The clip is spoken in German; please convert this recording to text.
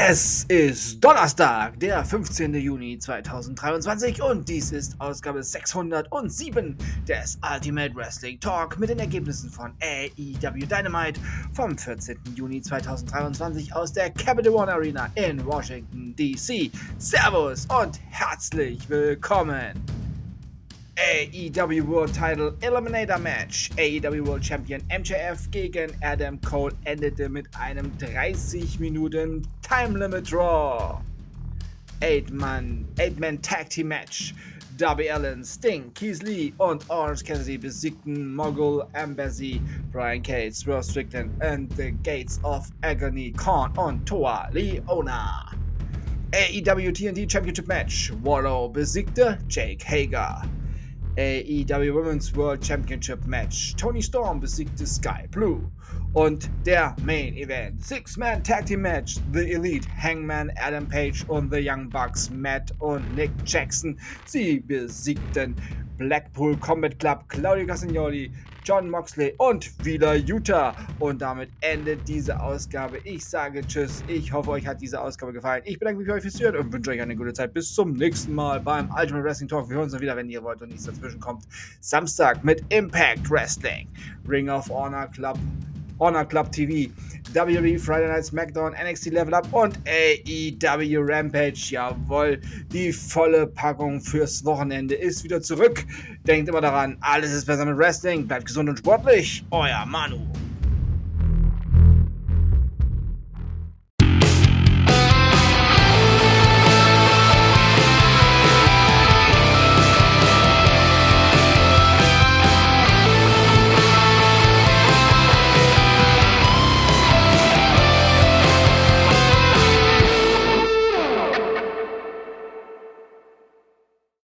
Es ist Donnerstag, der 15. Juni 2023 und dies ist Ausgabe 607 des Ultimate Wrestling Talk mit den Ergebnissen von AEW Dynamite vom 14. Juni 2023 aus der Capital One Arena in Washington DC. Servus und herzlich willkommen! AEW World Title Eliminator Match. AEW World Champion MJF gegen Adam Cole endete mit einem 30 Minuten Time Limit Draw. 8-Man 8 Tag Team Match. Darby Allen, Sting, Keith Lee und Orange Cassidy besiegten Mogul Embassy, Brian Cates, Ross Strickland and the Gates of Agony, Khan und Toa Leona. AEW TNT Championship Match. Wallow besiegte Jake Hager. AEW Women's World Championship Match. Tony Storm besiegte Sky Blue. Und der Main Event. Six-Man Tag Team Match. The Elite, Hangman, Adam Page und The Young Bucks, Matt und Nick Jackson. Sie besiegten Blackpool Combat Club, Claudio Castagnoli, John Moxley und wieder Utah. Und damit endet diese Ausgabe. Ich sage Tschüss. Ich hoffe, euch hat diese Ausgabe gefallen. Ich bedanke mich für euch fürs Zuhören und wünsche euch eine gute Zeit. Bis zum nächsten Mal beim Ultimate Wrestling Talk. Wir hören uns dann wieder, wenn ihr wollt und nichts dazwischen kommt. Samstag mit Impact Wrestling, Ring of Honor Club, Honor Club TV. WWE Friday Night SmackDown, NXT Level Up und AEW Rampage. Jawohl, die volle Packung fürs Wochenende ist wieder zurück. Denkt immer daran, alles ist besser mit Wrestling. Bleibt gesund und sportlich. Euer Manu.